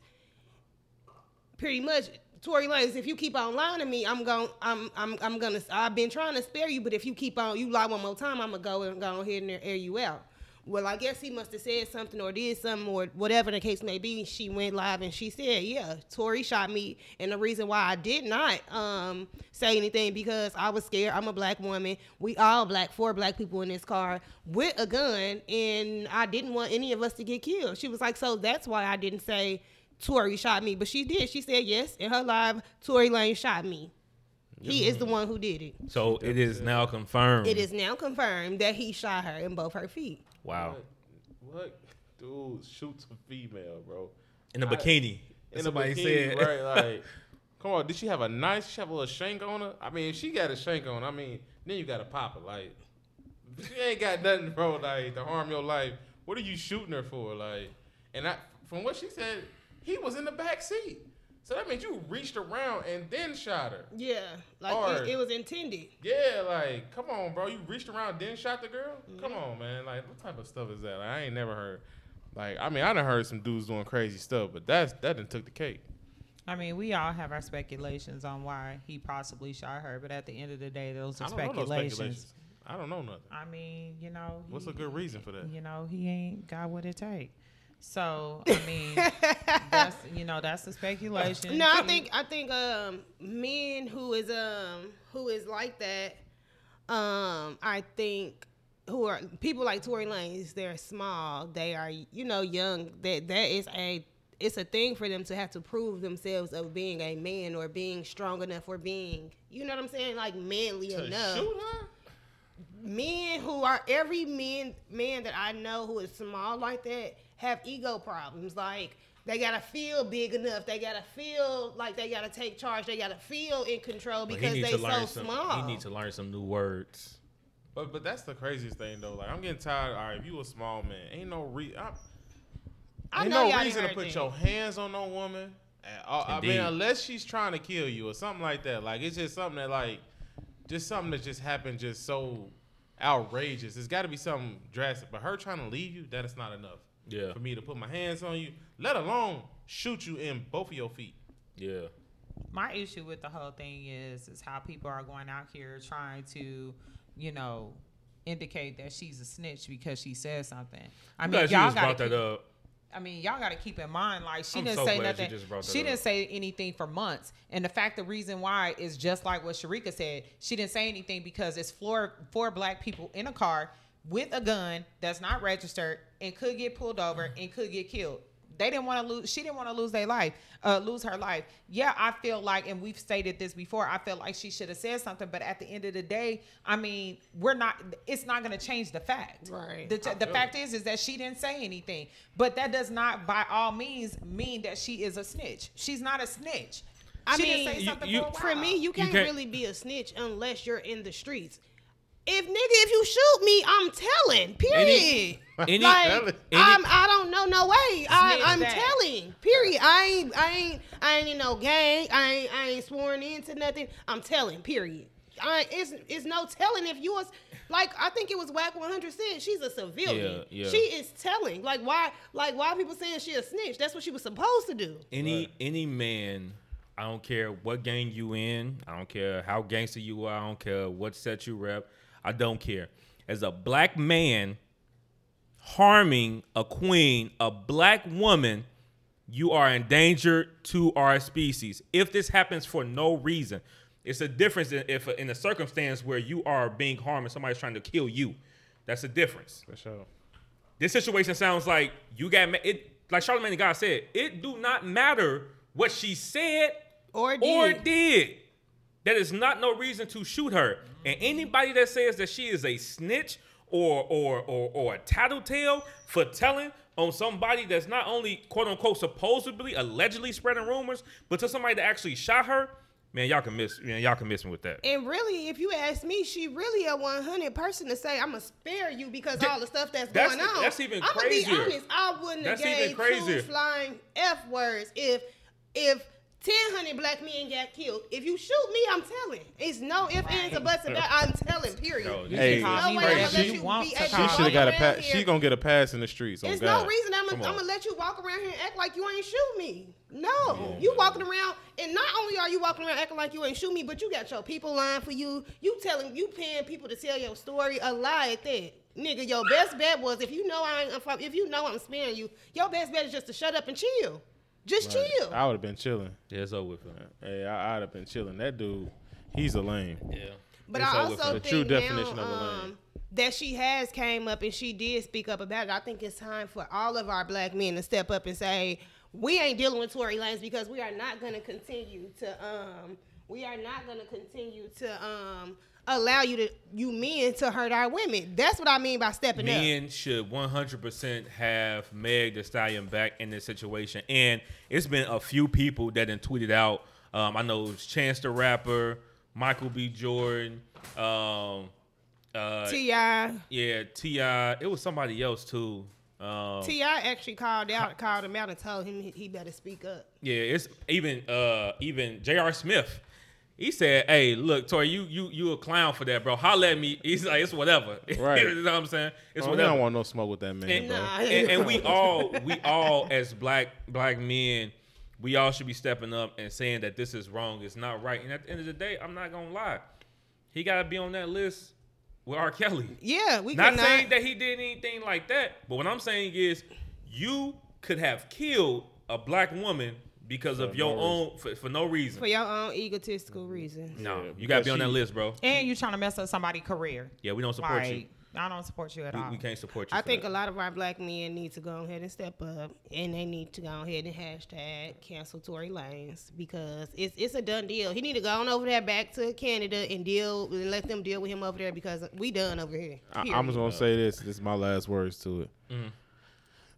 Speaker 2: pretty much Tory Lanez, if you keep on lying to me, I'm going I'm I'm I'm gonna I've been trying to spare you, but if you keep on you lie one more time, I'm gonna go and go ahead and air you out. Well, I guess he must have said something or did something or whatever the case may be. She went live and she said, "Yeah, Tory shot me, and the reason why I did not um, say anything because I was scared. I'm a black woman. We all black, four black people in this car with a gun, and I didn't want any of us to get killed." She was like, "So that's why I didn't say Tory shot me," but she did. She said, "Yes, in her live, Tory Lane shot me. He is the one who did it.
Speaker 1: So it is now confirmed.
Speaker 2: It is now confirmed that he shot her in both her feet."
Speaker 1: Wow.
Speaker 4: What, what dude shoots a female, bro?
Speaker 1: In a
Speaker 4: I-
Speaker 1: bikini.
Speaker 4: In
Speaker 1: Somebody
Speaker 4: a bikini,
Speaker 1: said.
Speaker 4: right? [laughs] Like, come on, did she have a nice? She have a little shank on her. I mean, if she got a shank on, I mean, then you gotta pop it. Like, she ain't got nothing, bro. Like to harm your life. What are you shooting her for? Like, and I, from what she said, he was in the back seat. So that means you reached around and then shot her.
Speaker 2: Yeah, like
Speaker 4: Or-
Speaker 2: it, it was intended.
Speaker 4: Yeah, like, come on, bro. You reached around, then shot the girl. Mm-hmm. Come on, man. Like, what type of stuff is that? Like, I ain't never heard. Like, I mean, I done heard some dudes doing crazy stuff, but that's that didn't took the cake.
Speaker 3: I mean, we all have our speculations on why he possibly shot her, but at the end of the day, those are
Speaker 4: I don't know no
Speaker 3: speculations.
Speaker 4: speculations. I don't know nothing.
Speaker 3: I mean, you know,
Speaker 4: What's a good reason for that?
Speaker 3: You know, he ain't got what it take. So I [laughs] mean, that's you know that's the speculation.
Speaker 2: No, I think I think um men who is um who is like that, um I think who are people like Tory Lanez, they're small, they are you know young. That that is a it's a thing for them to have to prove themselves of being a man or being strong enough or being you know what I'm saying like manly
Speaker 4: To
Speaker 2: enough.
Speaker 4: shoot her?
Speaker 2: men who are every man man that I know who is small like that have ego problems. Like they gotta feel big enough. They gotta feel like they gotta take charge. They gotta feel in control because they so
Speaker 1: some.
Speaker 2: small.
Speaker 1: He needs to learn some new words.
Speaker 4: But but that's the craziest thing though. Like I'm getting tired. All right, if you a small man, ain't no re. I,
Speaker 2: I
Speaker 4: ain't
Speaker 2: know
Speaker 4: no reason to put
Speaker 2: heard
Speaker 4: your hands on no woman. At all. I mean, unless she's trying to kill you or something like that. Like it's just something that like, just something that just happened, just so outrageous. It's got to be something drastic. But her trying to leave you, that is not enough
Speaker 1: Yeah.
Speaker 4: for me to put my hands on you. Let alone shoot you in both of your feet.
Speaker 1: Yeah.
Speaker 3: my issue with the whole thing is is how people are going out here trying to, you know, indicate that she's a snitch because she said something. I mean,
Speaker 1: you
Speaker 3: y'all
Speaker 1: just
Speaker 3: got
Speaker 1: brought
Speaker 3: to
Speaker 1: that up.
Speaker 3: I mean, y'all got to keep in mind, like she
Speaker 1: I'm
Speaker 3: didn't
Speaker 1: so
Speaker 3: say
Speaker 1: glad you
Speaker 3: nothing.
Speaker 1: just brought that
Speaker 3: She
Speaker 1: up.
Speaker 3: didn't say anything for months, and the fact, the reason why is just like what Sharika said. She didn't say anything because it's four four black people in a car with a gun that's not registered and could get pulled over and could get killed. They didn't want to lose. She didn't want to lose their life, uh, lose her life. Yeah, I feel like, and we've stated this before. I feel like she should have said something, but at the end of the day, I mean, we're not. It's not going to change the fact.
Speaker 2: Right.
Speaker 3: The, the fact is, is that she didn't say anything, but that does not, by all means, mean that she is a snitch. She's not a snitch.
Speaker 2: I
Speaker 3: she
Speaker 2: mean,
Speaker 3: didn't say
Speaker 1: you-
Speaker 3: something
Speaker 1: you-
Speaker 3: for a while.
Speaker 2: For me, you can't,
Speaker 1: can't-
Speaker 2: really be a snitch unless you're in the streets. If nigga, if you shoot me, I'm telling. Period. [laughs]
Speaker 1: Any,
Speaker 2: like
Speaker 4: Telling.
Speaker 2: I'm, I don't know no way. I, I'm
Speaker 3: that.
Speaker 2: telling. Period. I ain't, I ain't, I ain't in no gang. I ain't, I ain't sworn into nothing. I'm telling. Period. I it's, it's no telling if you was like I think it was Wack 100 said she's a civilian.
Speaker 1: Yeah, yeah.
Speaker 2: She is telling. Like why, like why people saying she a snitch? That's what she was supposed to do.
Speaker 1: any any man I don't care what gang you in. I don't care how gangster you are. I don't care what set you rep. I don't care. As a black man harming a queen, a black woman, you are in danger to our species. If this happens for no reason, it's a difference in, if in a circumstance where you are being harmed and somebody's trying to kill you. That's a difference.
Speaker 4: For sure.
Speaker 1: This situation sounds like you got ma- it. Like Charlamagne the God said, it do not matter what she said
Speaker 2: Or
Speaker 1: or
Speaker 2: did.
Speaker 1: That is not no reason to shoot her. And anybody that says that she is a snitch or or or, or a tattletale for telling on somebody that's not only quote unquote supposedly allegedly spreading rumors, but to somebody that actually shot her, man, y'all can miss man, y'all can miss me with that.
Speaker 2: And really, if you ask me, she really a 100 person to say, I'm going to spare you because
Speaker 1: Th-
Speaker 2: all the stuff that's,
Speaker 1: that's-
Speaker 2: going on.
Speaker 1: that's even crazy.
Speaker 2: I'm
Speaker 1: gonna
Speaker 2: be honest, I wouldn't
Speaker 1: That's
Speaker 2: have gave
Speaker 1: crazier.
Speaker 2: two flying F words if, if 1,000 black men got killed. If you shoot me, I'm telling. It's no ifs, ands, or buts about I'm telling, period.
Speaker 1: Yo,
Speaker 3: You
Speaker 4: Hey,
Speaker 2: no way I'm
Speaker 3: whatever
Speaker 2: gonna
Speaker 3: you
Speaker 2: let you be
Speaker 3: to
Speaker 2: able
Speaker 4: She
Speaker 3: call
Speaker 4: should have got a
Speaker 2: around
Speaker 4: pass.
Speaker 2: here.
Speaker 4: She gonna get a pass in the streets. Oh
Speaker 2: There's
Speaker 4: God.
Speaker 2: no reason I'm gonna let you walk around here and act like you ain't shoot me. No, you walking around, and not only are you walking around acting like you ain't shoot me, but you got your people lying for you. You telling, you paying people to tell your story a lie at that. Nigga, your best bet was if you know I ain't, if, if you know I'm sparing you, your best bet is just to shut up and chill. Just chill.
Speaker 4: I would have been chilling.
Speaker 1: Yeah, it's over with. him.
Speaker 4: Hey, I, I'd have been chilling. That dude, he's a lame.
Speaker 1: Yeah.
Speaker 2: But
Speaker 1: It's
Speaker 2: I
Speaker 1: over with.
Speaker 2: also
Speaker 4: The
Speaker 2: think
Speaker 4: true
Speaker 2: now,
Speaker 4: definition of a lame.
Speaker 2: um, that she has came up and she did speak up about it. I think it's time for all of our black men to step up and say we ain't dealing with Tory Lanez because we are not going to continue to um we are not going to continue to um allow you to you men to hurt our women. That's what I mean by stepping up.
Speaker 1: Men should 100% have Meg the Stallion back in this situation. And it's been a few people that done tweeted out. Um, I know it's Chance the Rapper, Michael B. Jordan, um, uh,
Speaker 2: T.I.
Speaker 1: yeah, T.I. It was somebody else too. Um,
Speaker 2: T.I. actually called out called him out and told him he- he better speak up.
Speaker 1: yeah, it's even uh, even J.R. Smith. He said, "Hey, look, Tory, you you you a clown for that, bro. Holla at me." [laughs] He's like, "It's whatever." [laughs]
Speaker 4: Right.
Speaker 1: you know what I'm saying? It's
Speaker 4: Oh, we
Speaker 1: whatever.
Speaker 4: don't want no smoke with that man,
Speaker 1: and,
Speaker 4: bro.
Speaker 2: Nah.
Speaker 1: and, and we all we all as black black men we all should be stepping up and saying that this is wrong it's not right and at the end of the day i'm not gonna lie he gotta be on that list with R. Kelly
Speaker 2: Yeah, we
Speaker 1: not
Speaker 2: cannot.
Speaker 1: saying that he did anything like that but what i'm saying is you could have killed a black woman because of your
Speaker 4: no
Speaker 1: own for, for no reason
Speaker 2: for your own egotistical reasons.
Speaker 1: no
Speaker 4: Yeah,
Speaker 1: you gotta be on
Speaker 4: because
Speaker 1: that
Speaker 4: she-
Speaker 1: list bro
Speaker 3: And you trying to mess up somebody's career.
Speaker 1: yeah we don't support you
Speaker 3: I don't support you at
Speaker 1: we,
Speaker 3: all.
Speaker 1: we can't support you
Speaker 2: I
Speaker 1: for
Speaker 2: think
Speaker 1: that.
Speaker 2: a lot of our black men need to go ahead and step up, and they need to go ahead and hashtag cancel Tory Lanez because it's it's a done deal. He need to go on over there back to Canada and deal and let them deal with him over there because we done over here.
Speaker 4: I,
Speaker 2: Period.
Speaker 4: I'm just gonna say this. This is my last words to it.
Speaker 1: Mm-hmm.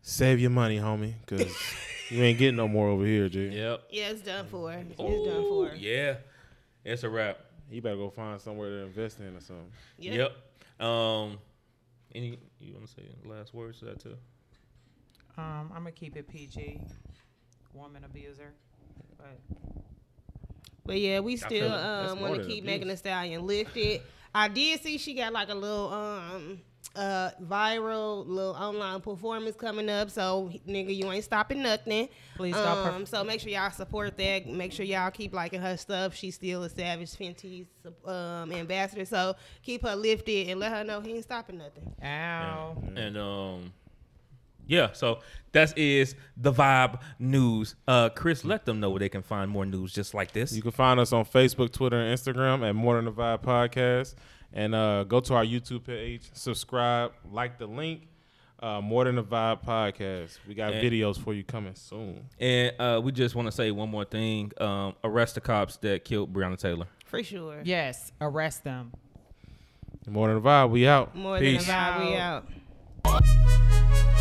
Speaker 4: Save your money, homie, because you ain't getting no more over here, G. [laughs]
Speaker 1: yep
Speaker 2: yeah, it's done for. It's done for.
Speaker 1: yeah it's a wrap
Speaker 4: You better go find somewhere to invest in or something.
Speaker 2: Yep.
Speaker 1: Yep. Um, any you want to say last words to that too?
Speaker 3: Um, I'm gonna keep it PG. Woman abuser. But
Speaker 2: But yeah, we still um, want to keep
Speaker 4: abuse.
Speaker 2: Megan Thee Stallion lifted. I did see she got like a little um uh viral little online performance coming up. So nigga, you ain't stopping nothing.
Speaker 3: Please don't perf-
Speaker 2: Um, so make sure y'all support that. Make sure y'all keep liking her stuff. She's still a Savage Fenty's um ambassador. So keep her lifted and let her know he ain't stopping nothing.
Speaker 3: ow.
Speaker 1: And um, yeah. So that is the vibe news. Uh, Chris, let them know where they can find more news just like this.
Speaker 4: You can find us on Facebook, Twitter, and Instagram at More Than the Vibe Podcast. And uh, go to our YouTube page, subscribe, like the link. Uh, More Than the Vibe Podcast. We got
Speaker 1: And-
Speaker 4: videos for you coming soon.
Speaker 1: And uh, we just want to say one more thing. Um, arrest the cops that killed Breonna Taylor.
Speaker 2: For sure.
Speaker 3: Yes, arrest them.
Speaker 4: More Than the Vibe, we out.
Speaker 2: More
Speaker 1: Peace.
Speaker 2: than a vibe, we
Speaker 3: Out.
Speaker 2: out.